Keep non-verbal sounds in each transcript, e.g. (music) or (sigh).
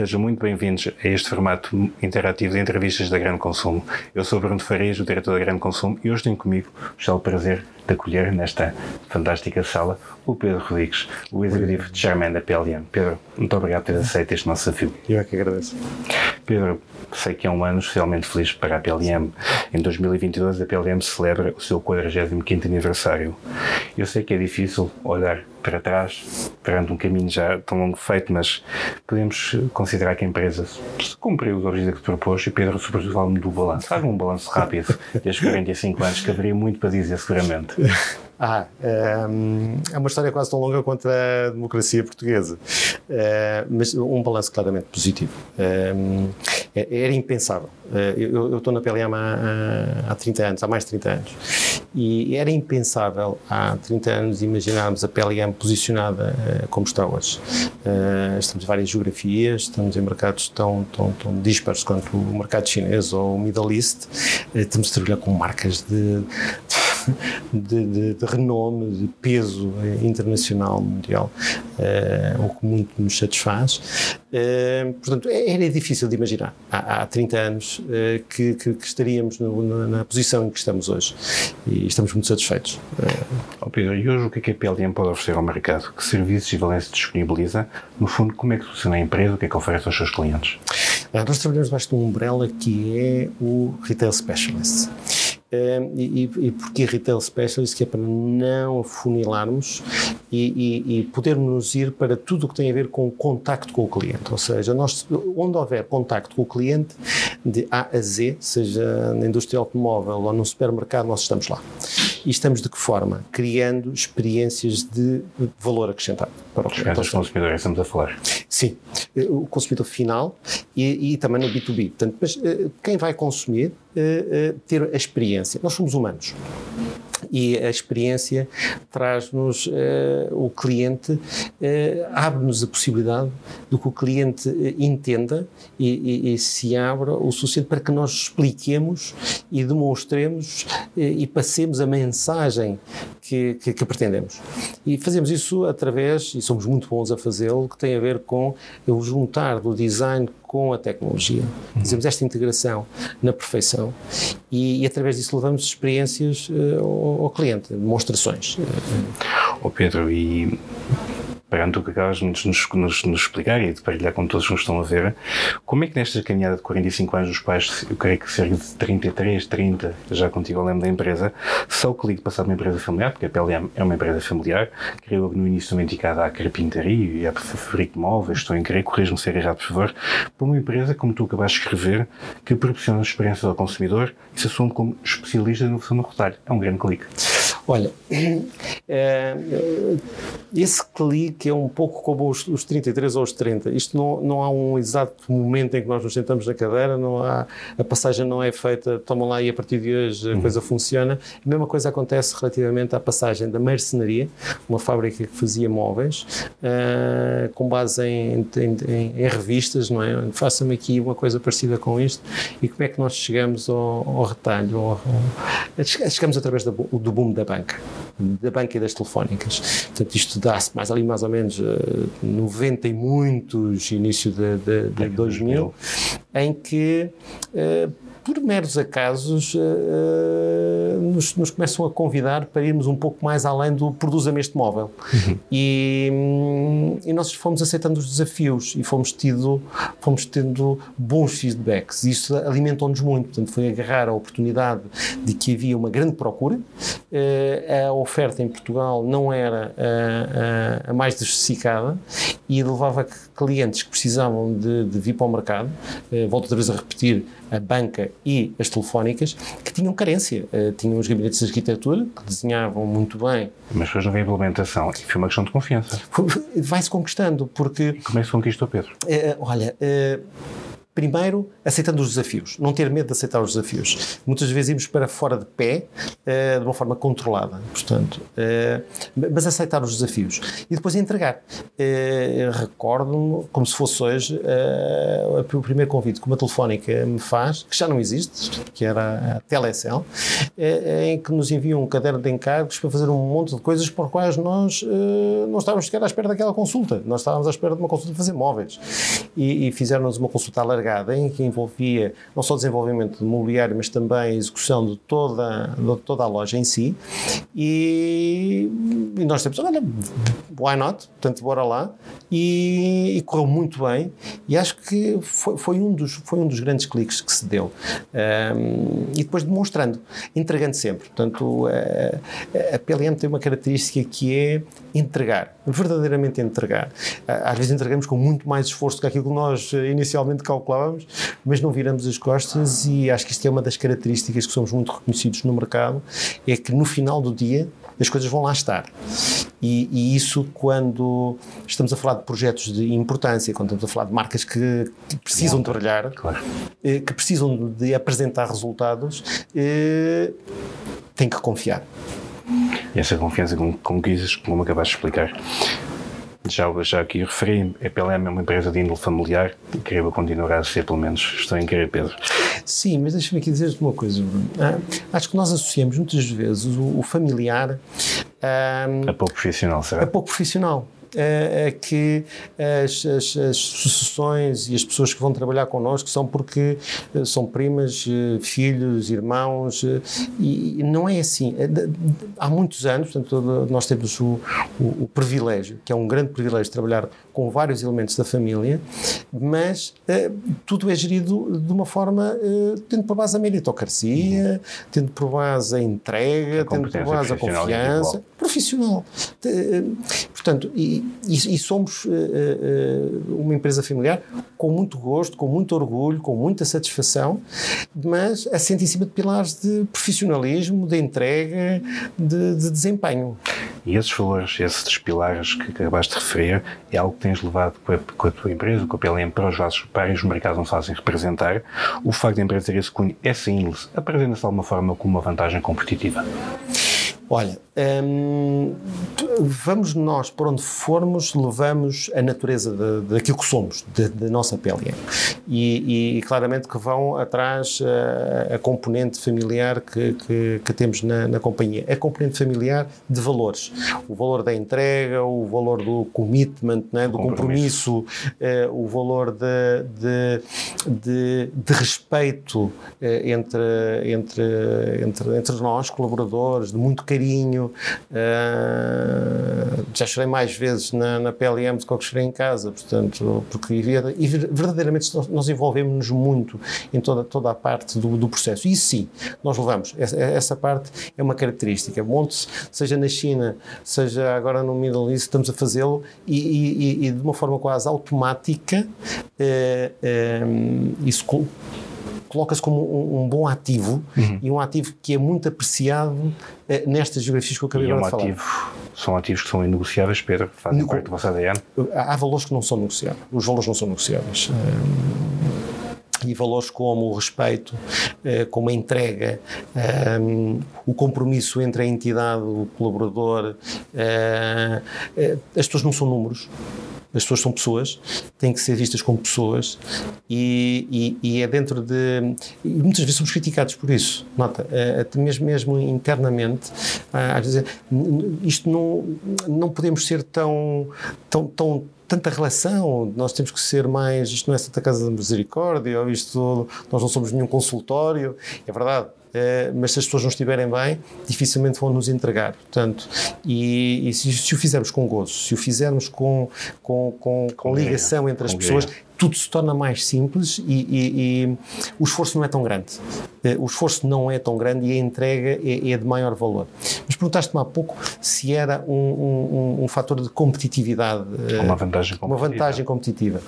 Sejam muito bem-vindos a este formato interativo de entrevistas da Grande Consumo. Eu sou Bruno Farias, o diretor da Grande Consumo, e hoje tenho comigo o excelente prazer acolher nesta fantástica sala o Pedro Rodrigues, o executivo de Charmander da PLM. Pedro, muito obrigado por ter aceito este nosso desafio. Eu é que agradeço. Pedro, sei que é um ano especialmente feliz para a PLM. Em 2022 a PLM celebra o seu 45º aniversário. Eu sei que é difícil olhar para trás, perante um caminho já tão longo feito, mas podemos considerar que a empresa cumpriu os objetivos que propôs e Pedro, sobretudo, fala-me do balanço. Faz um balanço rápido (laughs) destes 45 anos, que haveria muito para dizer, seguramente. Ah, ehm, é uma história quase tão longa quanto a democracia portuguesa, eh, mas um balanço claramente positivo. Ehm, é, era impensável. Eh, eu, estou na PLM há, há 30 anos, há mais de 30 anos, e era impensável há 30 anos imaginarmos a PLM posicionada eh, como está hoje. Estamos em várias geografias, estamos em mercados tão, tão, tão dispares quanto o mercado chinês ou o Middle East, estamos a trabalhar com marcas de, (laughs) de, de, de renome, de peso internacional, mundial, uh, o que muito nos satisfaz. Uh, portanto, é, era difícil de imaginar há, há 30 anos uh, que, que, que, estaríamos no, na, na, posição em que estamos hoje e estamos muito satisfeitos. Oh Pedro, e hoje o que é que a PLM pode oferecer ao mercado? Que serviços e valências disponibiliza? No fundo, como é que funciona a empresa? O que é que oferece aos seus clientes? nós trabalhamos debaixo de uma umbrella que é o Retail Specialist. Um, e, e porque Retail Specialist, que é para não afunilarmos e, e, e podermos ir para tudo o que tem a ver com o contacto com o cliente. Ou seja, nós, onde houver contacto com o cliente, de A a Z, seja na indústria automóvel ou no supermercado, nós estamos lá. E estamos de que forma? Criando experiências de valor acrescentado para o cliente. Os consumidores estamos a falar. Sim, o consumidor final e, e também no B2B. Portanto, mas eh, quem vai consumir, eh, eh, ter a experiência. Nós somos humanos e a experiência traz-nos uh, o cliente, uh, abre-nos a possibilidade de que o cliente uh, entenda e, e, e, se abra o suficiente para que nós expliquemos e demonstremos e passemos a mensagem que, que, que, pretendemos. E fazemos isso através, e somos muito bons a fazê-lo, que tem a ver com o juntar do design com a tecnologia. Fazemos esta integração na perfeição e, e através disso levamos experiências uh, ao, cliente, demonstrações. Oh Pedro, e perante o que acabas de nos, nos, nos, explicar e de partilhar com todos que nos estão a ver, como é que nesta caminhada de 45 anos os pais, eu creio que cerca de 33, 30, já contigo ao lembro da empresa, só o clique passar uma empresa familiar, porque a PLM é uma empresa familiar, creio que no início também indicada à carpintaria e à fabrico de móveis, estou em crer, corrijam-me se errado, por favor, para uma empresa, como tu acabaste de escrever, que proporciona experiências ao consumidor e se assume como especialista no no retalho. É um grande clique. Olha, (clears throat) é, esse clique é um pouco como os, os 33 ou os 30. Isto não, não há um exato momento em que nós nos sentamos na cadeira, não há, a passagem não é feita, tomam lá e a partir de hoje a uhum. coisa funciona. A mesma coisa acontece relativamente à passagem da mercenaria, uma fábrica que fazia móveis, uh, com base em, em, em, revistas, não é? Faça-me aqui uma coisa parecida com isto e como é que nós chegamos ao, ao retalho? Ao, ao, chegamos através do boom da banca banca, da banca e das telefónicas. Portanto, isto dá-se mais ali mais ou menos uh, eh, 90 e muitos, início de, de, de 2000, em que uh, por meros acasos, uh, nos, nos, começam a convidar para irmos um pouco mais além do produza-me este móvel. Uhum. E, hum, e, nós fomos aceitando os desafios e fomos, tido, fomos tendo bons feedbacks. Isso alimentou-nos muito. Portanto, foi agarrar a oportunidade de que havia uma grande procura. Uh, a oferta em Portugal não era a, a, a mais diversificada e levava clientes que precisavam de, de vir para o mercado. Uh, volto outra vez a repetir, a banca e as telefónicas, que tinham carência. Uh, tinham os gabinetes de arquitetura, que desenhavam muito bem. Mas depois não havia implementação. E foi uma questão de confiança. Vai-se conquistando, porque... E como é que se conquistou, Pedro? Uh, olha... Uh, Primeiro, aceitando os desafios, não ter medo de aceitar os desafios. Muitas vezes irmos para fora de pé uh, de uma forma controlada, portanto, uh, mas aceitar os desafios e depois entregar. Uh, Recordo-me, como se fosse hoje, o primeiro convite que uma telefónica me faz, que já não existe, que era a Telecel, em que nos enviam um caderno de encargos para fazer um monte de coisas por quais nós não estávamos sequer à espera daquela consulta. Nós estávamos à espera de uma consulta de fazer móveis. E, fizeram-nos uma consulta alargada em que envolvia não só desenvolvimento de mobiliário, mas também a execução de toda, de toda a loja em si. E, e nós temos, olha, why not? Portanto, bora lá. E, e, correu muito bem. E acho que foi, foi, um, dos, foi um dos grandes cliques que se deu. Um, e depois demonstrando, entregando sempre. Portanto, a, a PLM tem uma característica que é entregar, verdadeiramente entregar. Às vezes entregamos com muito mais esforço que aquilo que nós inicialmente calculávamos, mas não viramos as costas e acho que isto é uma das características que somos muito reconhecidos no mercado, é que no final do dia as coisas vão lá estar. E, e, isso quando estamos a falar de projetos de importância, quando estamos a falar de marcas que, que precisam de brilhar, claro. Eh, que precisam de apresentar resultados, eh, tem que confiar. E essa confiança, como, como, como acabaste de explicar, já, já aqui referi, a PLM é uma empresa de índole familiar e creio que continuará a ser, pelo menos. Estou em querer, Pedro. Sim, mas deixa-me aqui dizer-te uma coisa, Bruno. Ah, acho que nós associamos muitas vezes o, o familiar ah, a pouco profissional, será? A pouco profissional é que as, as, as, sucessões e as pessoas que vão trabalhar connosco são porque eh, são primas, eh, filhos, irmãos, e não é assim. Há muitos anos, portanto, nós temos o, o, o privilégio, que é um grande privilégio de trabalhar com vários elementos da família, mas uh, tudo é gerido de uma forma uh, tendo por base a meritocracia, uhum. tendo por base a entrega, a tendo por base a confiança profissional. Uh, portanto, e, e, e somos uma empresa familiar com muito gosto, com muito orgulho, com muita satisfação, mas assente em cima de pilares de profissionalismo, de entrega, de, de desempenho. E esses valores, esses pilares que acabaste de referir, é algo que tens levado com a, com a tua empresa, com a PLM, para os vossos pares, os mercados não fazem representar. O facto de a empresa ter esse cunho, essa índole, apresenta-se de alguma forma como uma vantagem competitiva? Olha, hum, vamos nós, por onde formos, levamos a natureza daquilo que somos, da nossa PLM. E, e, claramente que vão atrás a, a componente familiar que, que, que temos na, na, companhia. A componente familiar de valores. O valor da entrega, o valor do commitment, né, do compromisso, compromisso eh, o valor de, de, de, de respeito eh, entre, entre, entre, entre nós, colaboradores, de muito carinho carinho. Uh, já chorei mais vezes na, na PLM do que chorei em casa, portanto, porque e verdadeiramente nós envolvemos-nos muito em toda, toda a parte do, do, processo. E sim, nós levamos. Essa, essa parte é uma característica. Monte, seja na China, seja agora no Middle East, estamos a fazê-lo e, e, e, de uma forma quase automática. Uh, uh, isso coloca-se como um, um, bom ativo uhum. e um ativo que é muito apreciado eh, nestas geografias que eu acabei e é um de falar. Ativo, são ativos que são inegociáveis, Pedro, que fazem parte do vosso ADN? Há, há valores que não são negociáveis. Os valores não são negociáveis. Eh, e valores como o respeito, eh, como a entrega, o compromisso entre a entidade, o colaborador. as pessoas não são números. As pessoas são pessoas, têm que ser vistas como pessoas e, e, e é dentro de. E muitas vezes somos criticados por isso. Nota, eh, até mesmo, mesmo internamente, ah, às vezes, isto não, não podemos ser tão, tão, tão tanta relação, nós temos que ser mais, isto não é Santa Casa da Misericórdia, ou isto, nós não somos nenhum consultório, é verdade, mas se as pessoas não estiverem bem, dificilmente vão nos entregar. Portanto, e, e se, se, o fizermos com gozo, se o fizermos com, com, com, com ligação entre as pessoas, tudo se torna mais simples e, e, e, o esforço não é tão grande. Uh, o esforço não é tão grande e a entrega é, é de maior valor. Mas perguntaste-me há pouco se era um, um, um, fator de competitividade. Uh, uma vantagem competitiva. Uma vantagem competitiva.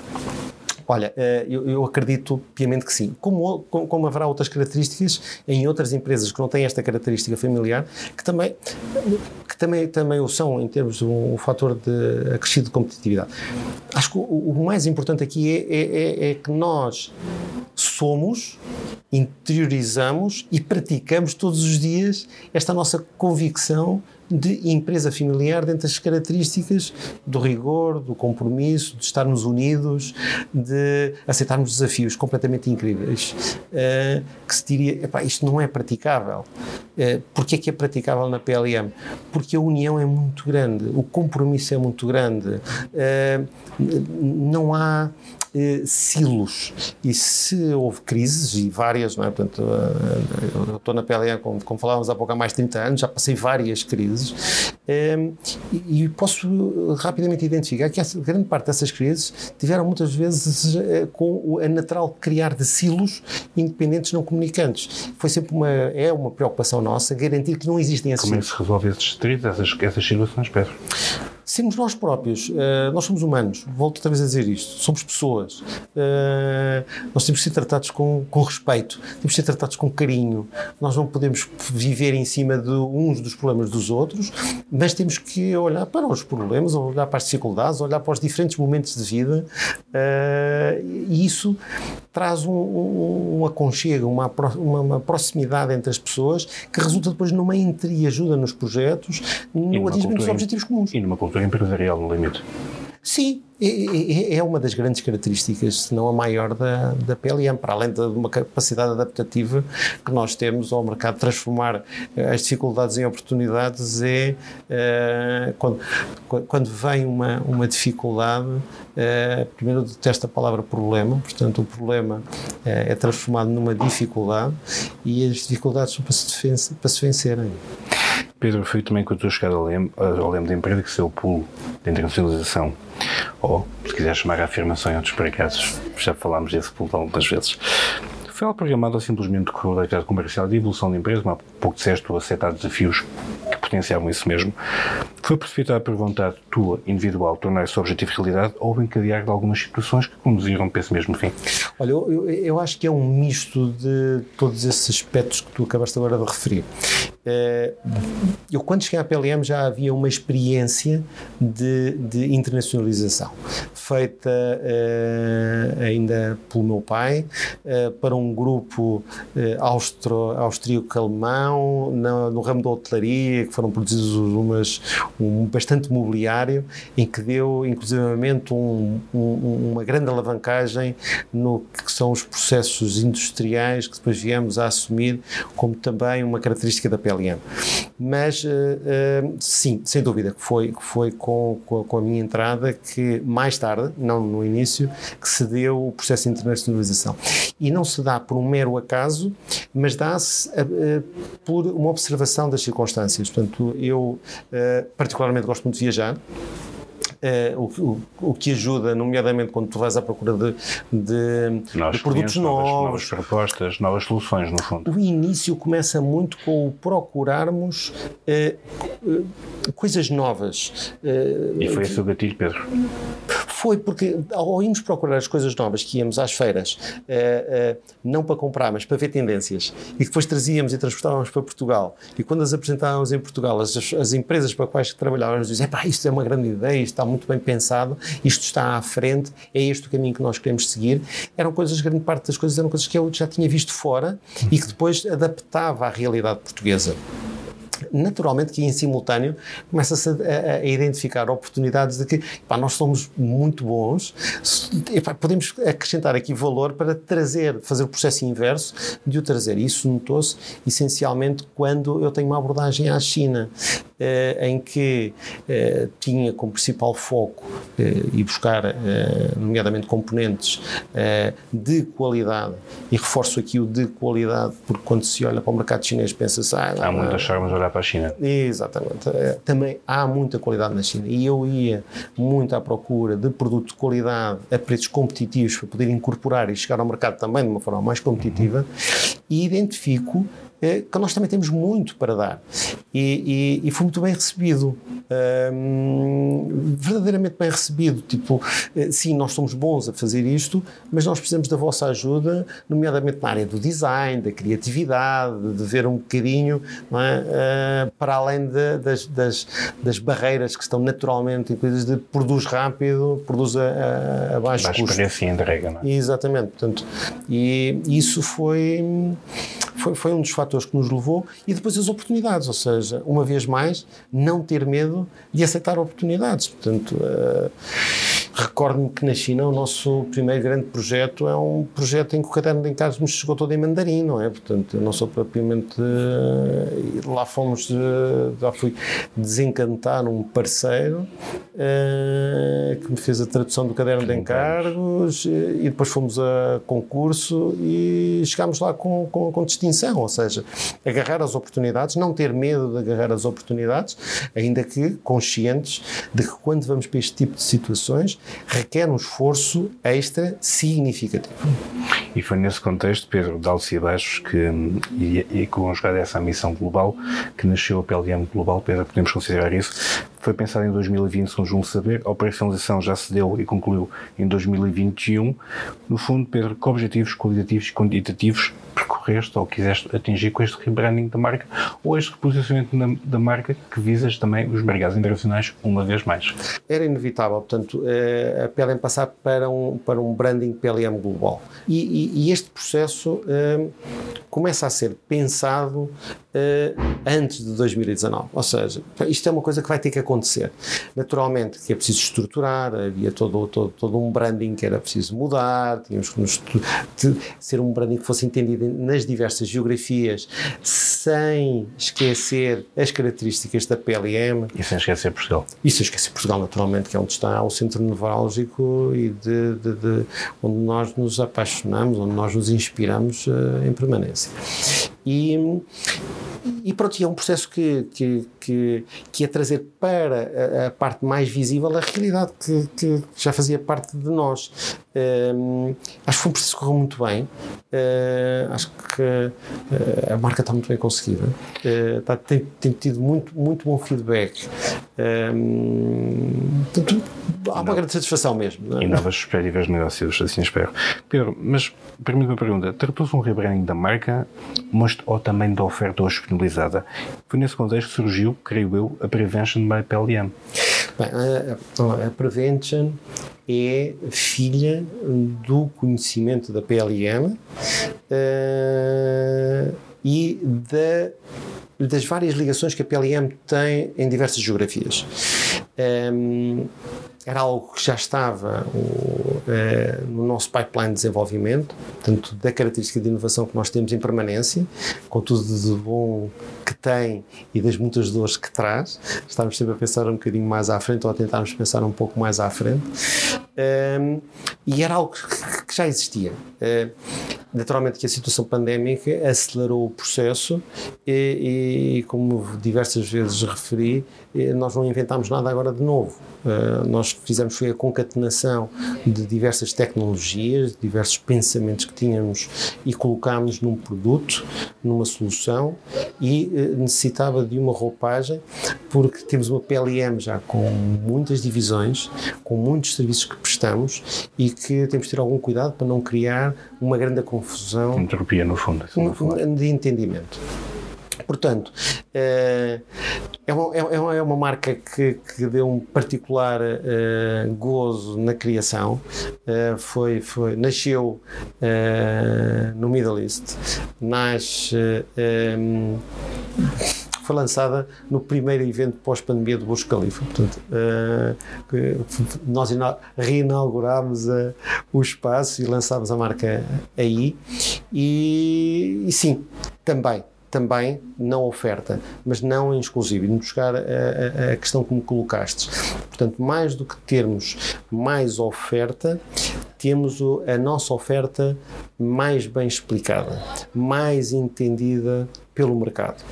Olha, eh, eu, acredito piamente que sim. Como, como, haverá outras características em outras empresas que não têm esta característica familiar, que também, que também, também o são em termos de um, um fator de acrescido de competitividade. Acho que o, o mais importante aqui é, é, é, é que nós somos, interiorizamos e praticamos todos os dias esta nossa convicção de empresa familiar dentro das características do rigor, do compromisso, de estarmos unidos, de aceitarmos desafios completamente incríveis, uh, que se diria, epá, isto não é praticável. Uh, Porquê é que é praticável na PLM? Porque a união é muito grande, o compromisso é muito grande, uh, não há eh, silos. E se houve crises, e várias, não é? Portanto, eh, eu estou na PLN, como, como, falávamos há pouco, há mais de 30 anos, já passei várias crises, eh, e, posso rapidamente identificar que essa, grande parte dessas crises tiveram muitas vezes eh, com a natural criar de silos independentes não comunicantes. Foi sempre uma, é uma preocupação nossa garantir que não existem esses Como é que se resolve esses distritos, essas, essas situações, Pedro? Sermos nós próprios. Uh, nós somos humanos, volto outra vez a dizer isto. Somos pessoas. Uh, nós temos que ser tratados com, com respeito, temos que ser tratados com carinho. Nós não podemos viver em cima de uns dos problemas dos outros, mas temos que olhar para os problemas, olhar para as dificuldades, olhar para os diferentes momentos de vida. Uh, e isso traz um, um, um aconchego, uma, uma, uma, proximidade entre as pessoas que resulta depois numa entreajuda nos projetos, no atingimento dos objetivos comuns. E numa cultura empresarial, no limite. Sim, é, é uma das grandes características, se não a maior, da, da PLM, para além de uma capacidade adaptativa que nós temos ao mercado, transformar eh, as dificuldades em oportunidades é uh, quando, quando vem uma, uma dificuldade, uh, primeiro detesto a palavra problema, portanto o problema uh, é transformado numa dificuldade e as dificuldades são para se, para se vencerem. Pedro, foi também quando tu chegaste ao leme, ao leme da empresa que seu pulo de internacionalização, ou se quiser chamar a afirmação em outros precasos, já falámos desse pulo muitas vezes. Foi algo programado simplesmente decorreu da atividade comercial de evolução da empresa, mas há pouco disseste tu aceitar desafios que potenciavam isso mesmo. Foi precipitado por vontade tua, individual, tornar esse objetivo realidade ou encadear de algumas situações que conduziram para esse mesmo fim? Olha, eu, eu, acho que é um misto de todos esses aspectos que tu acabaste agora de referir. Eh, eu, quando cheguei à PLM, já havia uma experiência de, de internacionalização, feita uh, ainda pelo meu pai, uh, para um grupo austro, austríaco-alemão, no, ramo da hotelaria, que foram produzidos umas, um bastante mobiliário, em que deu, inclusivamente, um, um, uma grande alavancagem no que são os processos industriais que depois viemos a assumir como também uma característica da PLM. Mas, uh, uh, sim, sem dúvida, que foi, que foi com, com, a minha entrada que, mais tarde, não no início, que se deu o processo de internacionalização. E não se dá por um mero acaso, mas dá-se uh, por uma observação das circunstâncias. Portanto, eu particularmente gosto muito de viajar, Uh, o, o, o, que ajuda, nomeadamente quando tu vais à procura de, de, de produtos novos. Novas, novas, propostas, novas soluções, no fundo. O início começa muito com o procurarmos uh, uh, coisas novas. e foi esse o gatilho, Pedro? Foi porque ao irmos procurar as coisas novas que íamos às feiras, não para comprar, mas para ver tendências, e depois trazíamos e transportávamos para Portugal, e quando as apresentávamos em Portugal, as, as empresas para quais trabalhávamos diziam, isto é uma grande ideia, isto está muito bem pensado, isto está à frente, é este o caminho que nós queremos seguir. Eram coisas, grande parte das coisas eram coisas que eu já tinha visto fora e que depois adaptava à realidade portuguesa naturalmente que em simultâneo começa-se a, a, identificar oportunidades de que pá, nós somos muito bons, pá, podemos acrescentar aqui valor para trazer, fazer o processo inverso de o trazer. Isso notou-se essencialmente quando eu tenho uma abordagem à China, em que eh, tinha como principal foco eh, e buscar, eh, nomeadamente, componentes eh, de qualidade, e reforço aqui o de qualidade, porque quando se olha para o mercado chinês pensa-se... Ah, há muitas formas de olhar para a China. Exatamente. Eh, também há muita qualidade na China e eu ia muito à procura de produto de qualidade a preços competitivos para poder incorporar e chegar ao mercado também de uma forma mais competitiva uhum. e identifico eh, que nós também temos muito para dar. E, e, e foi muito bem recebido. Um, verdadeiramente bem recebido. Tipo, eh, sim, nós somos bons a fazer isto, mas nós precisamos da vossa ajuda, nomeadamente na área do design, da criatividade, de ver um bocadinho é? uh, para além de, das, das, das, barreiras que estão naturalmente incluídas de produz rápido, produz a, a, a baixo, baixo custo. preço e entrega, não é? Exatamente. Portanto, e isso foi, foi, foi um dos fatores que nos levou e depois as oportunidades, ou seja, uma vez mais, não ter medo de aceitar oportunidades. Portanto, uh, recordo-me que na China o nosso primeiro grande projeto é um projeto em que o caderno de encargos nos chegou todo em mandarim, não é? Portanto, eu não sou propriamente. Uh, lá fomos, uh, já fui desencantar um parceiro que me fez a tradução do caderno de encargos e depois fomos a concurso e chegámos lá com, com, com distinção, ou seja, agarrar as oportunidades, não ter medo de agarrar as oportunidades, ainda que conscientes de que quando vamos para este tipo de situações requer um esforço extra significativo. E foi nesse contexto, Pedro, de altos e baixos, que, e, e conjugada essa missão global, que nasceu a PLM Global, Pedro, podemos considerar isso, foi pensado em 2020, segundo João Saber, a operacionalização já se deu e concluiu em 2021. No fundo, Pedro, que objetivos qualitativos e quantitativos percorreste ou quiseste atingir com este rebranding da marca ou este reposicionamento da marca que visas também os mercados internacionais uma vez mais? Era inevitável, portanto, eh, a PLM passar para um, para um branding PLM global. E, e, e este processo uh, começa a ser pensado antes de 2019. Ou seja, isto é uma coisa que vai ter que acontecer. Naturalmente que é preciso estruturar, havia todo, todo, todo um branding que era preciso mudar, tínhamos que nos, ser um branding que fosse entendido nas diversas geografias, sem esquecer as características da PLM. E sem esquecer Portugal. E sem esquecer Portugal, naturalmente, que é onde está o centro nevrálgico e de, de, de onde nós nos apaixonamos, onde nós nos inspiramos uh, em permanência. E, e pronto, é um processo que, que, que, que é trazer para a, a, parte mais visível a realidade que, que já fazia parte de nós. Um, acho que foi um processo que correu muito bem. Uh, acho que uh, a marca está muito bem conseguida. Uh, está, tem, tem, tido muito, muito bom feedback. Há uma grande satisfação mesmo. É? E novas perspectivas de negócios, assim espero. Pedro, mas permite uma pergunta: tratou-se um rebranding da marca mas, ou também da oferta hoje disponibilizada? Foi nesse contexto que surgiu, creio eu, a Prevention by PLM. Bem, a, a, Prevention é filha do conhecimento da PLM uh, eh, e da das várias ligações que a PLM tem em diversas geografias. Um, era algo que já estava uh, no nosso pipeline de desenvolvimento, tanto da característica de inovação que nós temos em permanência, com tudo de bom que tem e das muitas dores que traz. Estávamos sempre a pensar um bocadinho mais à frente ou a tentarmos pensar um pouco mais à frente. Um, e era algo que, que já existia. Uh, naturalmente que a situação pandémica acelerou o processo e, e, como diversas vezes referi, eh, nós não inventámos nada agora de novo. Uh, nós fizemos foi a concatenação de diversas tecnologias, de diversos pensamentos que tínhamos e colocámos num produto, numa solução e uh, necessitava de uma roupagem porque temos uma PLM já com muitas divisões, com muitos serviços que prestamos e que temos de ter algum cuidado para não criar uma grande confusão. Entropia, no fundo. Um, de entendimento. Portanto, eh, é uma, é, é uma marca que, que deu um particular uh, gozo na criação. Uh, foi, foi, nasceu uh, no Middle East, nasce. Um, foi lançada no primeiro evento pós-pandemia do Burj Khalifa. Portanto, nós reinaugurámos o espaço e lançámos a marca aí. E, e sim, também também não oferta, mas não em exclusivo. E buscar a, a, a, questão que me colocaste. Portanto, mais do que termos mais oferta, temos a nossa oferta mais bem explicada, mais entendida pelo mercado.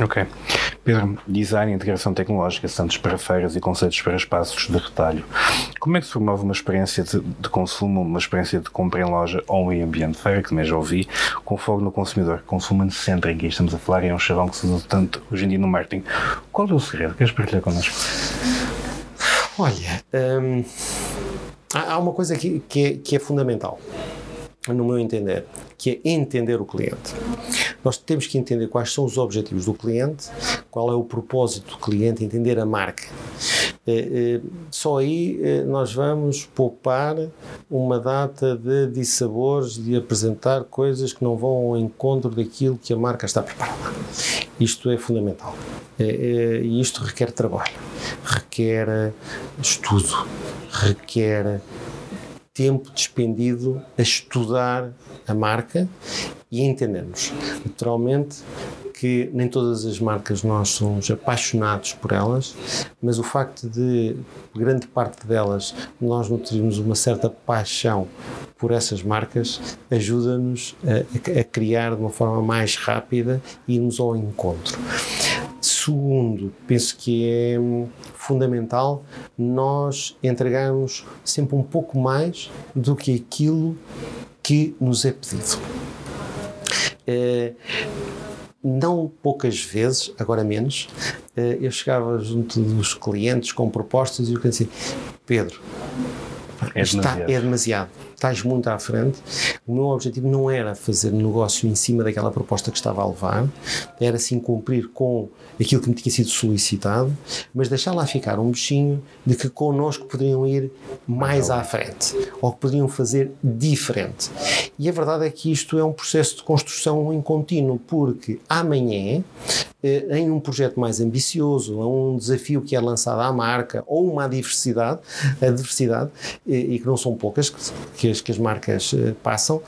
Ok. Pedro, design e integração tecnológica, santos para feiras e conceitos para espaços de retalho. Como é que se promove uma experiência de, de, consumo, uma experiência de compra em loja ou em ambiente de feira, que também já ouvi, com foco no consumidor, consumo centric, e estamos a falar, é um chavão que se usa tanto hoje em dia no marketing. Qual é o segredo? Queres partilhar connosco? Olha, hum, há uma coisa que, que, é, que é fundamental, no meu entender, que é entender o cliente. Nós temos que entender quais são os objetivos do cliente, qual é o propósito do cliente, entender a marca. Eh, eh, só aí eh, nós vamos poupar uma data de dissabores, de apresentar coisas que não vão ao encontro daquilo que a marca está preparada. Isto é fundamental. E isto requer trabalho, requer estudo, requer tempo despendido a estudar a marca e a entendermos. Naturalmente que nem todas as marcas nós somos apaixonados por elas, mas o facto de grande parte delas nós nutrirmos uma certa paixão por essas marcas ajuda-nos a, a, criar de uma forma mais rápida e irmos ao encontro. Segundo, penso que é fundamental nós entregarmos sempre um pouco mais do que aquilo que nos é pedido. É, não poucas vezes, agora menos, é, eu chegava junto dos clientes com propostas e eu disse Pedro, é está, é demasiado estás muito à frente. O meu objetivo não era fazer negócio em cima daquela proposta que estava a levar, era sim cumprir com aquilo que me tinha sido solicitado, mas deixar lá ficar um bichinho de que connosco poderiam ir mais à frente ou que poderiam fazer diferente. E a verdade é que isto é um processo de construção em contínuo, porque amanhã em um projeto mais ambicioso, a um desafio que é lançado à marca ou uma diversidade, a (laughs) diversidade, eh, e que não são poucas que as, que as marcas eh, passam,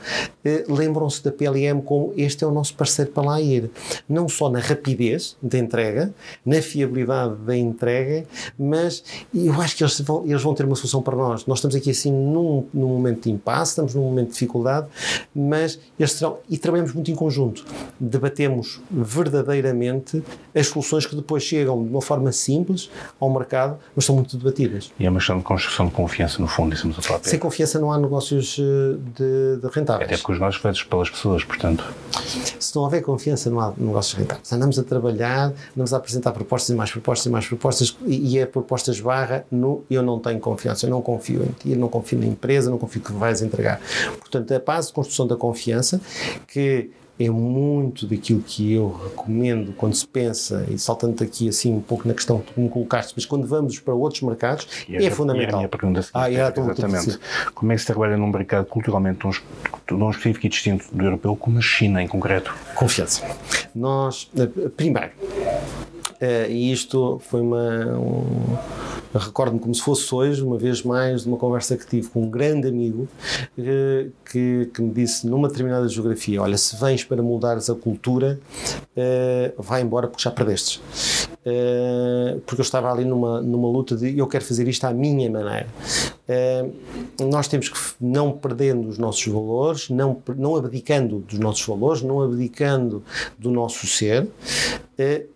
lembram-se da PLM como este é o nosso parceiro para lá ir. Não só na rapidez da entrega, na fiabilidade da entrega, mas eu acho que eles vão, eles vão ter uma solução para nós. Nós estamos aqui assim num, num momento de impasse, estamos num momento de dificuldade, mas eles terão, e trabalhamos muito em conjunto. Debatemos verdadeiramente as soluções que depois chegam de uma forma simples ao mercado, mas são muito debatidas. E é uma questão de construção de confiança, no fundo, estamos a falar. Sem confiança não há negócios eh, de, de rentáveis. Até porque os negócios feitos pelas pessoas, portanto. Se não houver confiança, não há negócios rentáveis. Andamos a trabalhar, andamos a apresentar propostas e mais propostas e mais propostas, e, e a propostas barra no eu não tenho confiança, eu não confio em ti, eu não confio na empresa, não confio que vais entregar. Portanto, a base de construção da confiança, que é muito daquilo que eu recomendo quando se pensa, e saltando aqui assim um pouco na questão que tu me colocaste, mas quando vamos para outros mercados, é, é fundamental. A minha pergunta seguinte, ah, é, exatamente. Como é que se trabalha num mercado culturalmente tão, tão específico e distinto do europeu, como a China em concreto? Confiança. Nós, eh, primeiro, Uh, e isto foi uma. Um, Recordo-me como se fosse hoje, uma vez mais, de uma conversa que tive com um grande amigo uh, que, que, me disse numa determinada geografia: Olha, se vens para moldares a cultura, uh, vai embora porque já perdestes. Porque eu estava ali numa, numa luta de eu quero fazer isto à minha maneira. nós temos que, não perdendo os nossos valores, não, não abdicando dos nossos valores, não abdicando do nosso ser,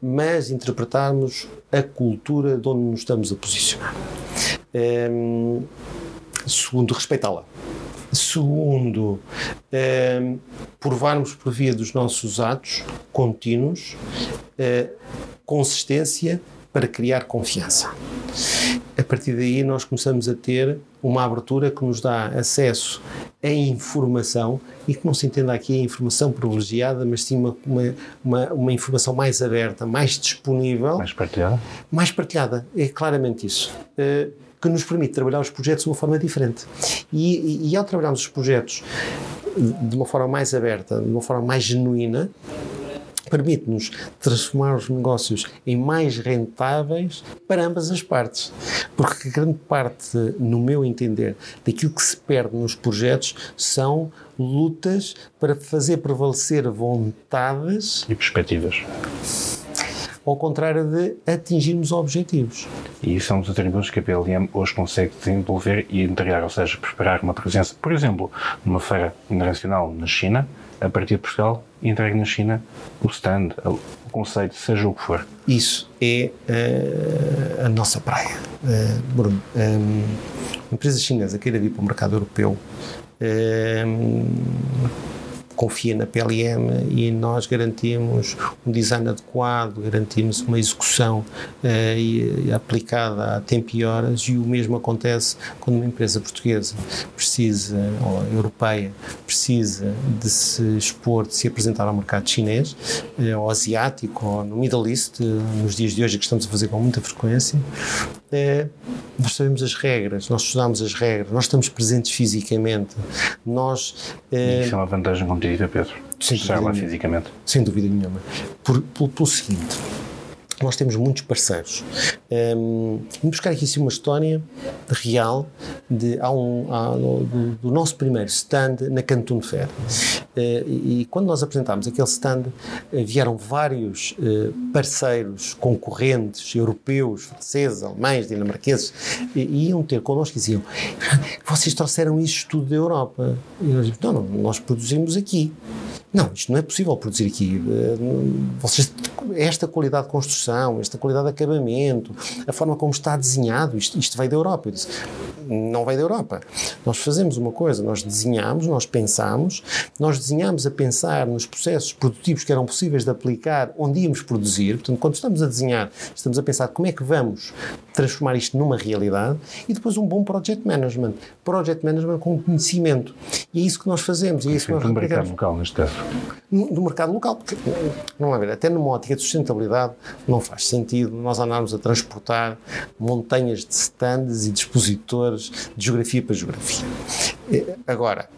mas interpretarmos a cultura de onde nos estamos a posicionar. Segundo, respeitá-la. Segundo, um, provarmos por via dos nossos atos contínuos uh, consistência para criar confiança. A partir daí, nós começamos a ter uma abertura que nos dá acesso a informação e que não se entenda aqui a informação privilegiada, mas sim uma, uma, uma, uma, informação mais aberta, mais disponível. Mais partilhada? Mais partilhada, é claramente isso. Uh, que nos permite trabalhar os projetos de uma forma diferente. E, e, e ao trabalharmos os projetos de uma forma mais aberta, de uma forma mais genuína, permite-nos transformar os negócios em mais rentáveis para ambas as partes. Porque grande parte, no meu entender, daquilo que se perde nos projetos são lutas para fazer prevalecer vontades e perspectivas ao contrário de atingirmos objetivos. E são os atributos que a PLM hoje consegue desenvolver e entregar, ou seja, preparar uma presença, por exemplo, numa feira internacional na China, a partir de Portugal entregue na China o stand, o conceito, seja o que for. Isso é uh, a nossa praia, uh, Bruno. Um, empresa chinesa queira vir para o mercado europeu, confia na PLM e nós garantimos um design adequado, garantimos uma execução uh, aplicada a tempo e horas e o mesmo acontece quando uma empresa portuguesa precisa, ou europeia, precisa de se expor, de se apresentar ao mercado chinês, uh, ou asiático, ou no Middle East, uh, nos dias de hoje que estamos a fazer com muita frequência, nós sabemos as regras, nós estudamos as regras, nós estamos presentes fisicamente, nós... Isso é uma vantagem competitiva, Pedro. Sem Estar lá fisicamente. Sem dúvida nenhuma. Por, por, pelo seguinte, nós temos muitos parceiros. Um, vamos buscar aqui assim, uma história real de, há um, há, do, do, nosso primeiro stand na Canton Fair. Uh, e, quando nós apresentámos aquele stand, uh, vieram vários uh, parceiros, concorrentes, europeus, franceses, alemães, dinamarqueses, e, iam ter connosco e diziam: Vocês trouxeram isto tudo da Europa? E nós dizíamos: Não, não, nós produzimos aqui. Não, isto não é possível produzir aqui. Vocês, esta qualidade de construção, esta qualidade de acabamento, a forma como está desenhado, isto, isto veio da Europa. Eu disse, não veio da Europa. Nós fazemos uma coisa, nós desenhamos, nós pensamos, nós desenhamos a pensar nos processos produtivos que eram possíveis de aplicar onde íamos produzir. Portanto, quando estamos a desenhar, estamos a pensar como é que vamos transformar isto numa realidade e depois um bom project management. Project management com conhecimento. E é isso que nós fazemos. E é isso que nós no mercado local, neste caso. No, mercado local, porque, não é ver, até numa ótica de sustentabilidade não faz sentido nós andarmos a transportar montanhas de stands e dispositores de geografia para geografia. Eh, agora,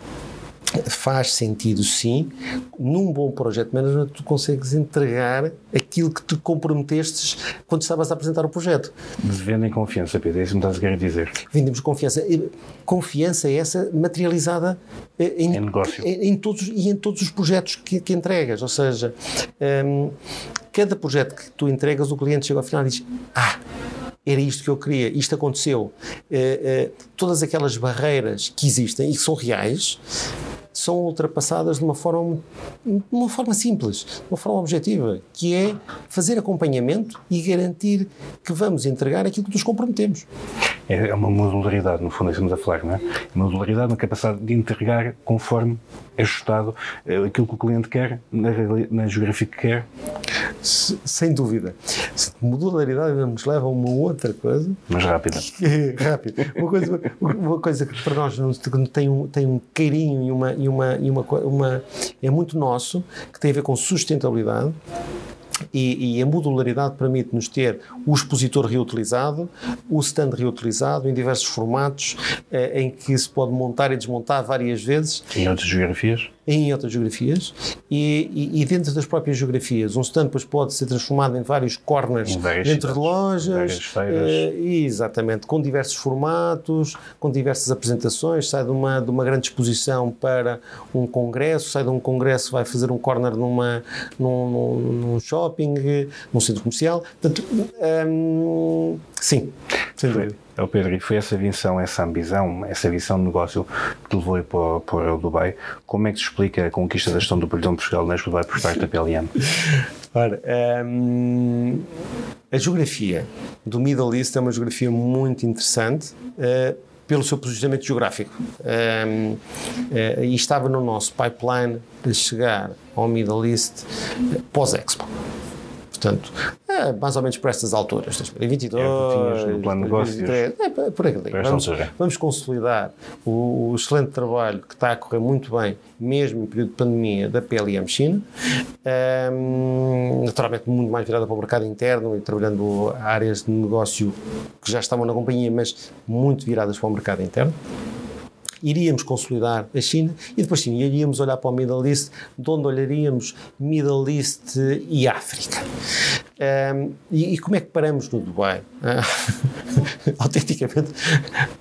faz sentido sim, num bom projeto management tu consegues entregar aquilo que te comprometestes quando estavas a apresentar o projeto. Vendem confiança, Pedro, é isso que me estás a querer dizer. Vendemos confiança. Confiança é essa materializada eh, em, em negócio. Em, em, todos, e em todos os projetos que, que entregas, ou seja, um, cada projeto que tu entregas, o cliente chega ao final e diz, ah, era isto que eu queria, isto aconteceu. Uh, uh, todas aquelas barreiras que existem e que são reais, são ultrapassadas de uma forma, de uma forma simples, de uma forma objetiva, que é fazer acompanhamento e garantir que vamos entregar aquilo que nos comprometemos. É, é uma modularidade, no fundo, é estamos a falar, não é? Uma modularidade, uma capacidade de entregar conforme é ajustado eh, aquilo que o cliente quer, na, na geografia que quer. Sem dúvida. Modularidade nos leva a uma outra coisa. Mas rápida. (laughs) rápida. Uma coisa, uma coisa que para nós tem um, tem um carinho e uma, e uma, e uma, uma. é muito nosso, que tem a ver com sustentabilidade e, e, a modularidade permite-nos ter o expositor reutilizado, o stand reutilizado em diversos formatos, eh, em que se pode montar e desmontar várias vezes. Em outras geografias? Em outras geografias e, e, e, dentro das próprias geografias. Um stand depois pode ser transformado em vários corners em dentro de lojas. Uh, exatamente, com diversos formatos, com diversas apresentações. Sai de uma, de uma grande exposição para um congresso, sai de um congresso, vai fazer um corner numa, num, num, num shopping, num centro comercial. Portanto, um, sim, sem dúvida. É o Pedro, e foi essa visão, essa ambição, essa visão de negócio que te levou para, para o Dubai. Como é que se explica a conquista da gestão do pavilhão de Portugal na Dubai por parte da PLM? (laughs) Ora, um, a geografia do Middle East é uma geografia muito interessante. Uh, pelo seu posicionamento geográfico. Um, uh, e estava no nosso pipeline de chegar ao Middle East uh, pós-Expo. Portanto, é, mais ou menos por estas alturas, 2022, é, no plano de negócios. É, por aqui. Vamos, vamos, consolidar o, o, excelente trabalho que está a correr muito bem, mesmo em período de pandemia, da PLM China. Um, naturalmente, muito mais virada para o mercado interno e trabalhando áreas de negócio que já estavam na companhia, mas muito viradas para o mercado interno iríamos consolidar a China e depois sim, iríamos olhar para o Middle East, de onde olharíamos Middle East e África. Um, e, e, como é que paramos no Dubai? Ah, (laughs) autenticamente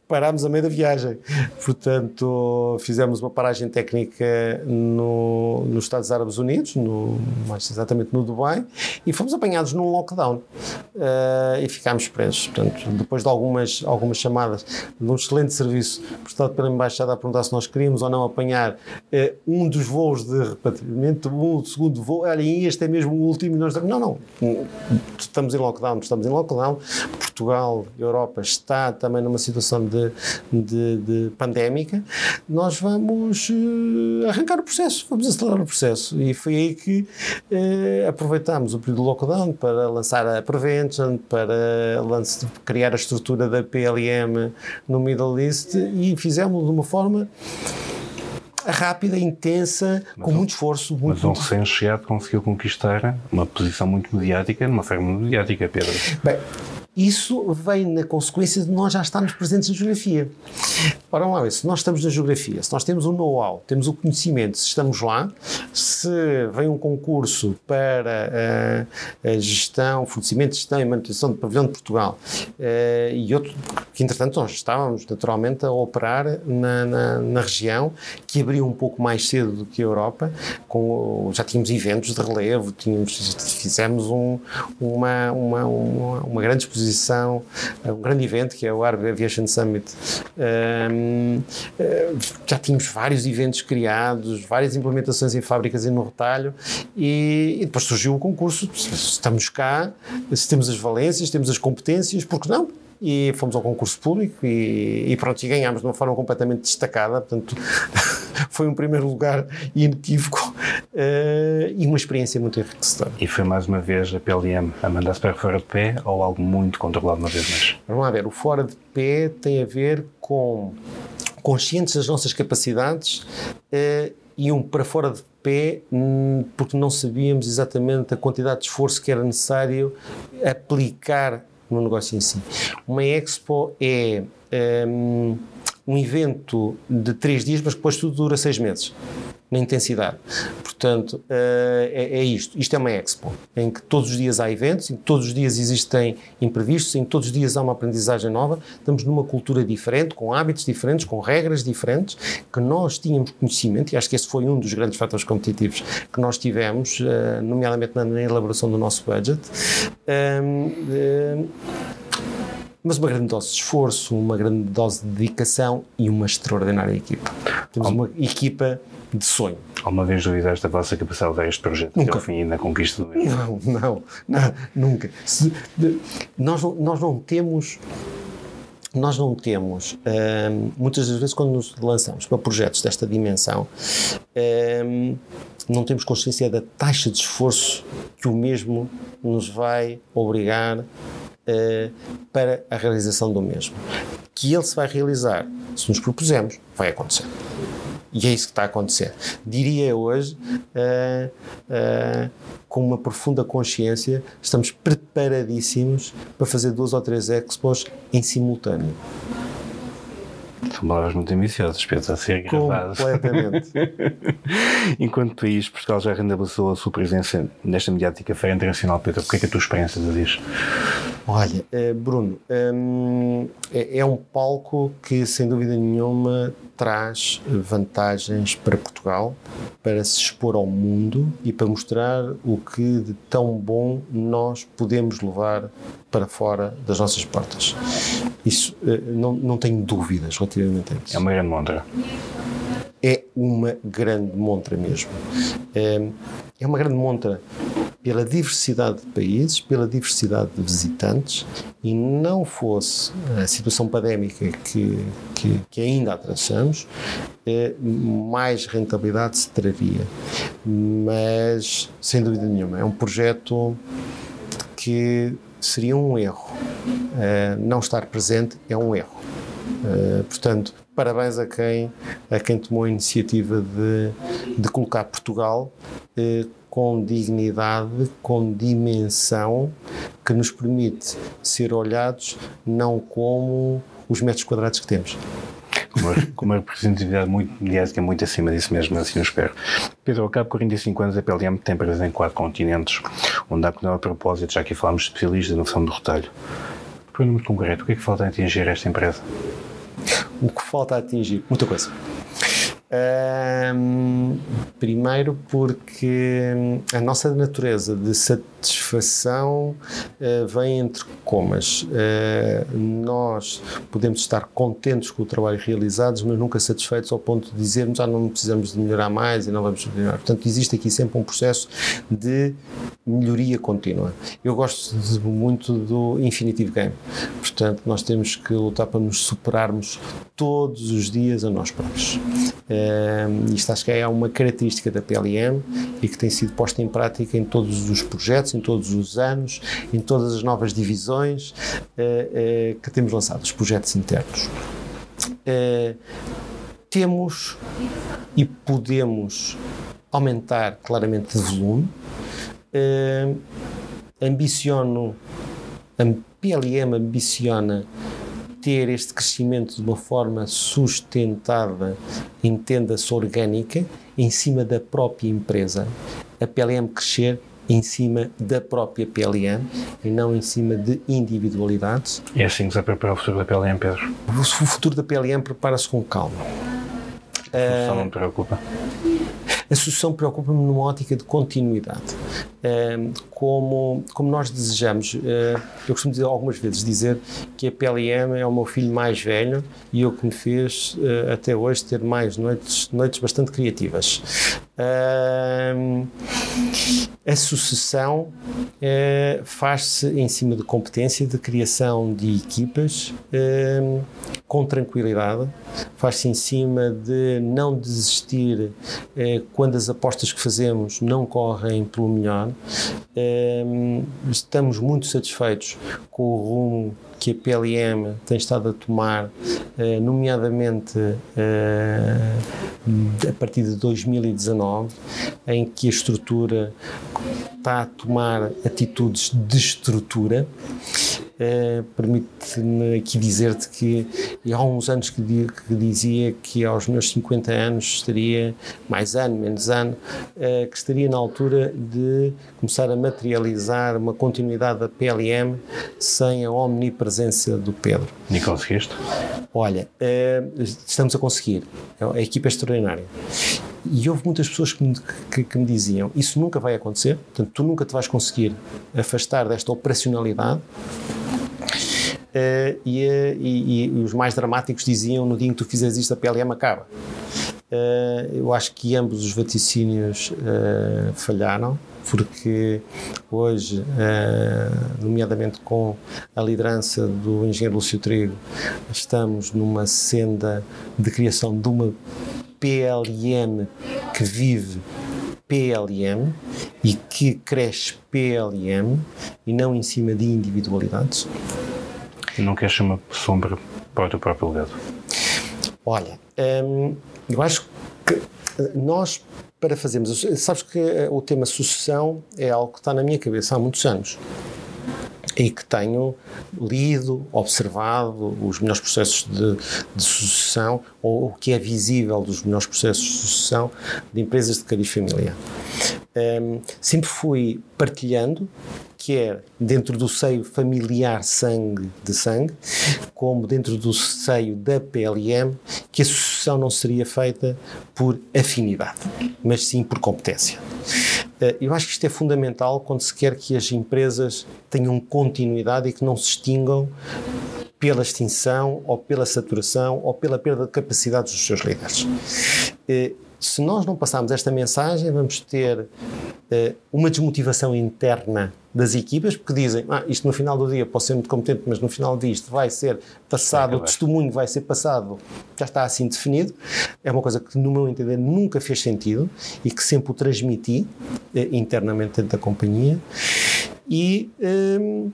parámos a meio da viagem. Portanto, fizemos uma paragem técnica no, nos Estados Árabes Unidos, no, mais exatamente no Dubai, e fomos apanhados num lockdown uh, e ficámos presos. Portanto, depois de algumas, algumas chamadas de um excelente serviço prestado pela Embaixada a perguntar se nós queríamos ou não apanhar uh, um dos voos de repatriamento, um segundo voo, olha, este é mesmo o último, e nós não, não estamos em lockdown, estamos em lockdown. Portugal, Europa está também numa situação de, de, de pandémica. Nós vamos uh, arrancar o processo, vamos acelerar o processo. E foi aí que uh, aproveitámos o período do lockdown para lançar a Prevention, para lançar, criar a estrutura da PLM no Middle East e fizemos uma forma rápida, intensa, mas com um, muito esforço. Muito, mas um recém-chegado conseguiu conquistar uma posição muito mediática, numa forma mediática, Pedro. Bem, isso vem na consequência de nós já estarmos presentes na geografia. Ora, lá, se nós estamos na geografia, se nós temos o know-how, temos o conhecimento, se estamos lá, se vem um concurso para a, a gestão, fornecimento, gestão e manutenção do pavilhão de Portugal uh, e outro, que entretanto nós estávamos naturalmente a operar na, na, na, região, que abriu um pouco mais cedo do que a Europa, com, já tínhamos eventos de relevo, tínhamos, fizemos um, uma, uma, uma, uma grande exposição exposição, um grande evento que é o Arab Aviation Summit. Um, eh, já tínhamos vários eventos criados, várias implementações em fábricas e no retalho e, e depois surgiu o concurso. Estamos cá, se temos as valências, temos as competências, porque não? E fomos ao concurso público e, e pronto, e ganhámos de uma forma completamente destacada, portanto (laughs) foi um primeiro lugar inequívoco uh, e uma experiência muito enriquecedora. E foi mais uma vez a PLM a mandar-se para fora de pé ou algo muito controlado uma vez mais? Vamos lá ver, o fora de pé tem a ver com conscientes das nossas capacidades uh, e um para fora de pé hum, porque não sabíamos exatamente a quantidade de esforço que era necessário aplicar no negócio em si. Uma expo é um, um evento de três dias, mas depois tudo dura seis meses na intensidade. Portanto, uh, é, é, isto. Isto é uma expo, em que todos os dias há eventos, em que todos os dias existem imprevistos, em que todos os dias há uma aprendizagem nova. Estamos numa cultura diferente, com hábitos diferentes, com regras diferentes, que nós tínhamos conhecimento, e acho que esse foi um dos grandes fatores competitivos que nós tivemos, uh, nomeadamente na, elaboração do nosso budget. Uh, mas uma grande dose de esforço, uma grande dose de dedicação e uma extraordinária equipa. Temos uma equipa de sonho. Alguma vez duvidaste da vossa capacidade de dar este projeto nunca. até ao fim e na conquista do mesmo? Não, não, não nunca. Se, de, nós, nós não temos nós não temos, hum, muitas das vezes quando nos lançamos para projetos desta dimensão, hum, não temos consciência da taxa de esforço que o mesmo nos vai obrigar uh, para a realização do mesmo. Que ele se vai realizar, se nos propusemos, vai acontecer. E é isso que está a acontecer. Diria hoje, uh, uh, com uma profunda consciência, estamos preparadíssimos para fazer duas ou três expos em simultâneo. São palavras muito ambiciosas, Pedro, a ser gravadas. Completamente. (laughs) Enquanto país, Portugal já rentabilizou a sua presença nesta mediática feira internacional, Pedro. O que é que a tua experiência te diz? Olha, eh, Bruno, hum, é, é um palco que, sem dúvida nenhuma, traz vantagens para Portugal, para se expor ao mundo e para mostrar o que de tão bom nós podemos levar para fora das nossas portas. Isso eh, não, não tenho dúvidas relativamente a isso. É uma grande montra. É uma grande montra mesmo. É, é uma grande montra pela diversidade de países, pela diversidade de visitantes, e não fosse a situação pandémica que, que, que ainda atravessamos, eh, mais rentabilidade se traria. Mas, sem dúvida nenhuma, é um projeto que seria um erro. Eh, não estar presente é um erro. Uh, portanto, parabéns a quem, a quem tomou a iniciativa de, de colocar Portugal com dignidade, com dimensão, que nos permite ser olhados não como os metros quadrados que temos. Com uma, representatividade muito mediática, muito acima disso mesmo, assim eu espero. Pedro, ao cabo de 45 anos, a PLM tem empresa em quatro continentes, onde há a propósito, já aqui falámos de especialistas na noção do retalho. Por um número concreto, o que é que falta atingir esta empresa? O que falta atingir? Muita coisa. Um, primeiro porque a nossa natureza de satisfação uh, vem entre comas. Uh, nós podemos estar contentes com o trabalho realizado, mas nunca satisfeitos ao ponto de dizermos ah, não precisamos de melhorar mais e não vamos melhorar. Portanto, existe aqui sempre um processo de melhoria contínua. Eu gosto de, muito do Infinitive Game. Portanto, nós temos que lutar para nos superarmos todos os dias a nós próprios. Uh, isto acho que é uma característica da PLM e que tem sido posta em prática em todos os projetos, em todos os anos, em todas as novas divisões uh, uh, que temos lançado, os projetos internos. temos e podemos aumentar claramente de volume. ambiciono, a PLM ambiciona ter este crescimento de uma forma sustentada, entenda-se orgânica, em cima da própria empresa. A PLM crescer em cima da própria PLM e não em cima de individualidades. E é assim que se vai preparar o futuro da PLM, Pedro? O futuro da PLM prepara-se com calma. A não me preocupa. A solução preocupa-me numa ótica de continuidade. Como, como nós desejamos, eh, eu costumo dizer algumas vezes dizer que a PLM é o meu filho mais velho e o que me fez até hoje ter mais noites, noites bastante criativas. A sucessão eh, faz-se em cima de competência de criação de equipas com tranquilidade, faz-se em cima de não desistir eh, quando as apostas que fazemos não correm pelo melhor. Estamos muito satisfeitos com o rumo que a PLM tem estado a tomar, eh, nomeadamente eh, a partir de 2019, em que a estrutura está a tomar atitudes de estrutura Uh, Permite-me aqui dizer-te que há uns anos que, que, dizia que aos meus 50 anos estaria, mais ano, menos ano, uh, que estaria na altura de começar a materializar uma continuidade da PLM sem a omnipresença do Pedro. E conseguiste? Olha, uh, estamos a conseguir. A equipa é extraordinária. E houve muitas pessoas que me, que, que me, diziam: Isso nunca vai acontecer, portanto, tu nunca te vais conseguir afastar desta operacionalidade. Uh, e, e, e, os mais dramáticos diziam: No dia em que tu fizeres isto, a PLM acaba. Uh, eu acho que ambos os vaticínios uh, falharam, porque hoje, nomeadamente com a liderança do engenheiro Lúcio Trigo, estamos numa senda de criação de uma PLM que vive PLM e que cresce PLM e não em cima de individualidades. Não queres uma sombra para o teu próprio legado? Olha, hum, eu acho que nós, para fazermos. Sabes que o tema sucessão é algo que está na minha cabeça há muitos anos e que tenho lido, observado os melhores processos de, de sucessão ou o que é visível dos melhores processos de sucessão de empresas de cariz familiar. Um, sempre fui partilhando quer dentro do seio familiar sangue de sangue, como dentro do seio da PLM, que a sucessão não seria feita por afinidade, mas sim por competência. Eh, eu acho que isto é fundamental quando se quer que as empresas tenham continuidade e que não se extingam pela extinção ou pela saturação ou pela perda de capacidade dos seus líderes. Se nós não passarmos esta mensagem, vamos ter uh, uma desmotivação interna das equipas, porque dizem, ah, isto no final do dia posso ser muito competente, mas no final disto vai ser passado, o testemunho vai ser passado, já está assim definido. É uma coisa que, no meu entender, nunca fez sentido e que sempre o transmiti uh, internamente dentro da companhia. E. Uh,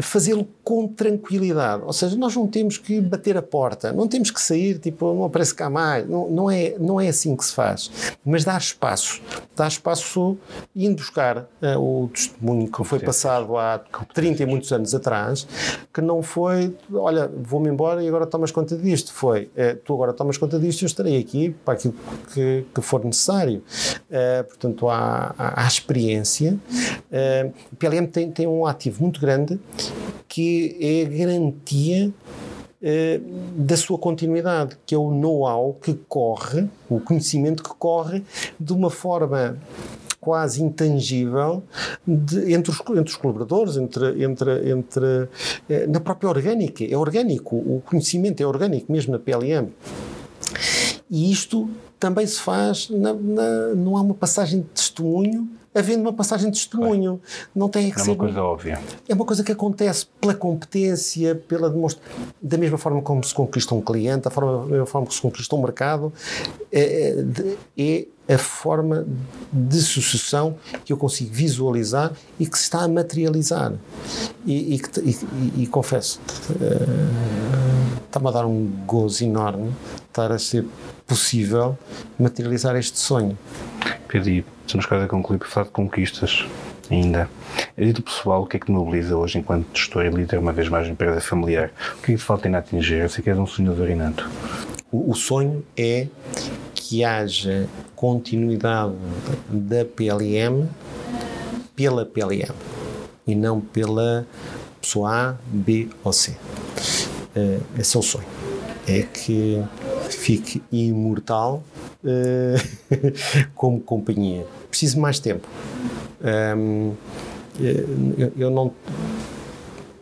fazê-lo com tranquilidade. Ou seja, nós não temos que bater a porta, não temos que sair, tipo, não aparece cá mais. Não, não, é, não é assim que se faz. Mas dar espaço. Dar espaço indo buscar uh, o testemunho que foi passado há 30 e muitos anos atrás, que não foi, olha, vou-me embora e agora tomas conta disto. Foi, uh, tu agora tomas conta disto e eu estarei aqui para aquilo que, que for necessário. Uh, portanto, há, há, há experiência. o PLM tem, tem um ativo muito grande que é a garantia eh, da sua continuidade, que é o know-how que corre, o conhecimento que corre de uma forma quase intangível de, entre, os, entre os colaboradores, entre, entre, entre, eh, na própria orgânica. É orgânico, o conhecimento é orgânico, mesmo na PLM. E isto também se faz, na, na, não há uma passagem de testemunho havendo uma passagem de testemunho. Não tem que é ser. É uma coisa óbvia. É uma coisa que acontece pela competência, pela demonstração. Da mesma forma como se conquista um cliente, da, forma, da mesma forma que se conquista um mercado, é, é a forma de sucessão que eu consigo visualizar e que se está a materializar. E, e, e, e confesso, uh, está-me a dar um gozo enorme estar a ser possível materializar este sonho. Pedro, estamos quase a concluir por falar de conquistas ainda. A dito pessoal, o que é que mobiliza hoje enquanto gestor e líder, uma vez mais, empresa familiar? O que é que te falta ainda atingir? Eu sei que és um sonhador inato. O, o sonho é que haja continuidade da PLM pela PLM e não pela pessoa A, B ou C. Uh, esse é o sonho. É que fique imortal uh, (laughs) como companhia. Preciso mais tempo. Um, eu, eu, não.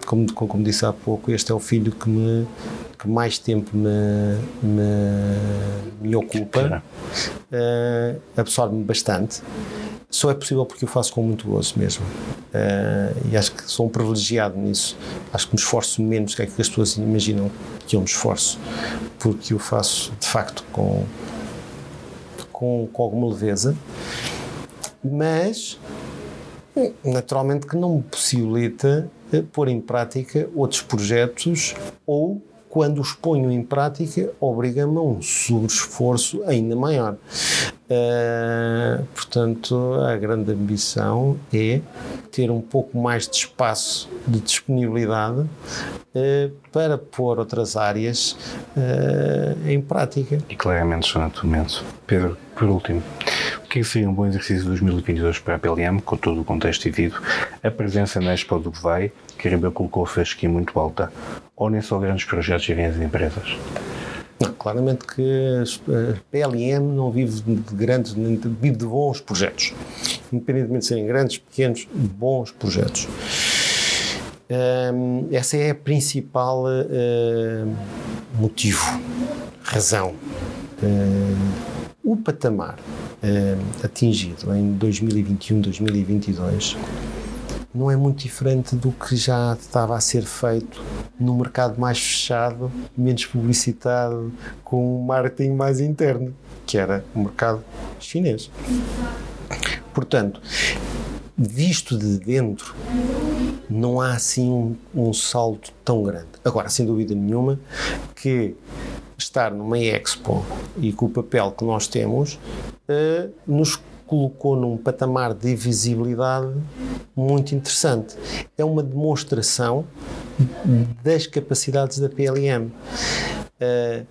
Como, como disse há pouco, este é o filho que me que mais tempo me, me, me ocupa, uh, absorve-me bastante. Só é possível porque eu faço com muito gozo mesmo. Uh, e acho que sou um privilegiado nisso. Acho que me esforço menos do que, é que as pessoas imaginam que eu me esforço, porque eu faço de facto com, com, com alguma leveza, mas naturalmente que não me possibilita eh, pôr em prática outros projetos ou quando os ponho em prática, obriga-me a um sobre-esforço ainda maior. Uh, portanto, a grande ambição é ter um pouco mais de espaço de disponibilidade uh, para pôr outras áreas uh, em prática. E claramente são atualmente. Pedro, por último, que seria um bom exercício de 2022 para a PLM, com todo o contexto vivido, a presença na Expo do Vai, que a Ribeiro colocou a fasquia muito alta, ou nem só grandes projetos e grandes empresas? Não, claramente que a PLM não vive de grandes, vive de bons projetos. Independentemente de serem grandes, pequenos, bons projetos. Um, essa é a principal uh, motivo, razão. Uh, o patamar uh, atingido em 2021, 2022 não é muito diferente do que já estava a ser feito no mercado mais fechado, menos publicitado, com um marketing mais interno, que era o mercado chinês. Portanto, visto de dentro, não há assim um, um salto tão grande. Agora, sem dúvida nenhuma, que estar numa Expo e com o papel que nós temos, uh, nos colocou num patamar de visibilidade muito interessante. É uma demonstração das capacidades da PLM. Uh,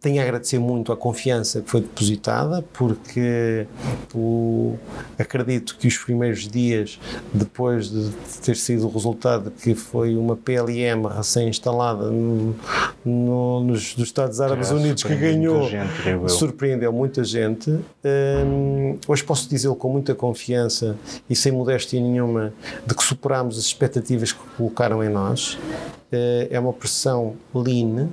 tenho a agradecer muito a confiança que foi depositada, porque o, acredito que os primeiros dias, depois de ter sido o resultado que foi uma PLM recém-instalada no, no, nos, Estados Árabes Unidos que ganhou, gente, surpreendeu muita gente. Um, hoje posso dizê-lo com muita confiança e sem modéstia nenhuma de que superámos as expectativas que colocaram em nós. Eh, é uma pressão lean,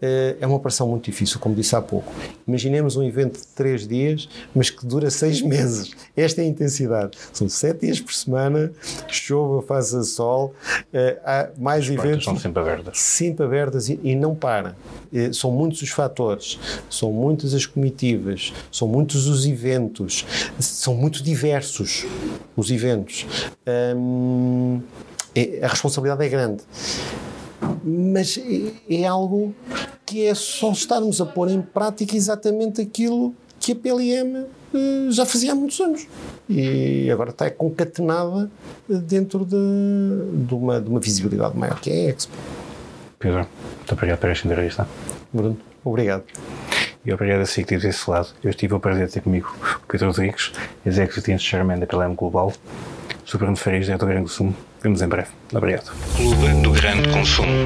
é uma operação muito difícil, como disse há pouco. Imaginemos um evento de três dias, mas que dura seis (laughs) meses. Esta é a intensidade. São sete dias por semana, chova, faça sol, eh, há mais As eventos. são sempre abertas. Sempre abertas e, e não para. São muitos os fatores, são muitas as comitivas, são muitos os eventos, são muito diversos os eventos. Hum, a responsabilidade é grande. Mas é, é algo que é só estarmos a pôr em prática exatamente aquilo que a PLM eh, já fazia há muitos anos. E agora está concatenada dentro de, de, uma, de uma visibilidade maior que é a Expo. Pedro, muito obrigado por esta entrevista. Bruno, obrigado. E obrigado a si que teve desse lado. Eu tive o prazer de ter comigo o Pedro Rodrigues, Executive Chairman da PLM Global. Sou Bruno Farias, diretor do Grande Consumo. Vemos em breve. Obrigado. Clube do Grande Consumo.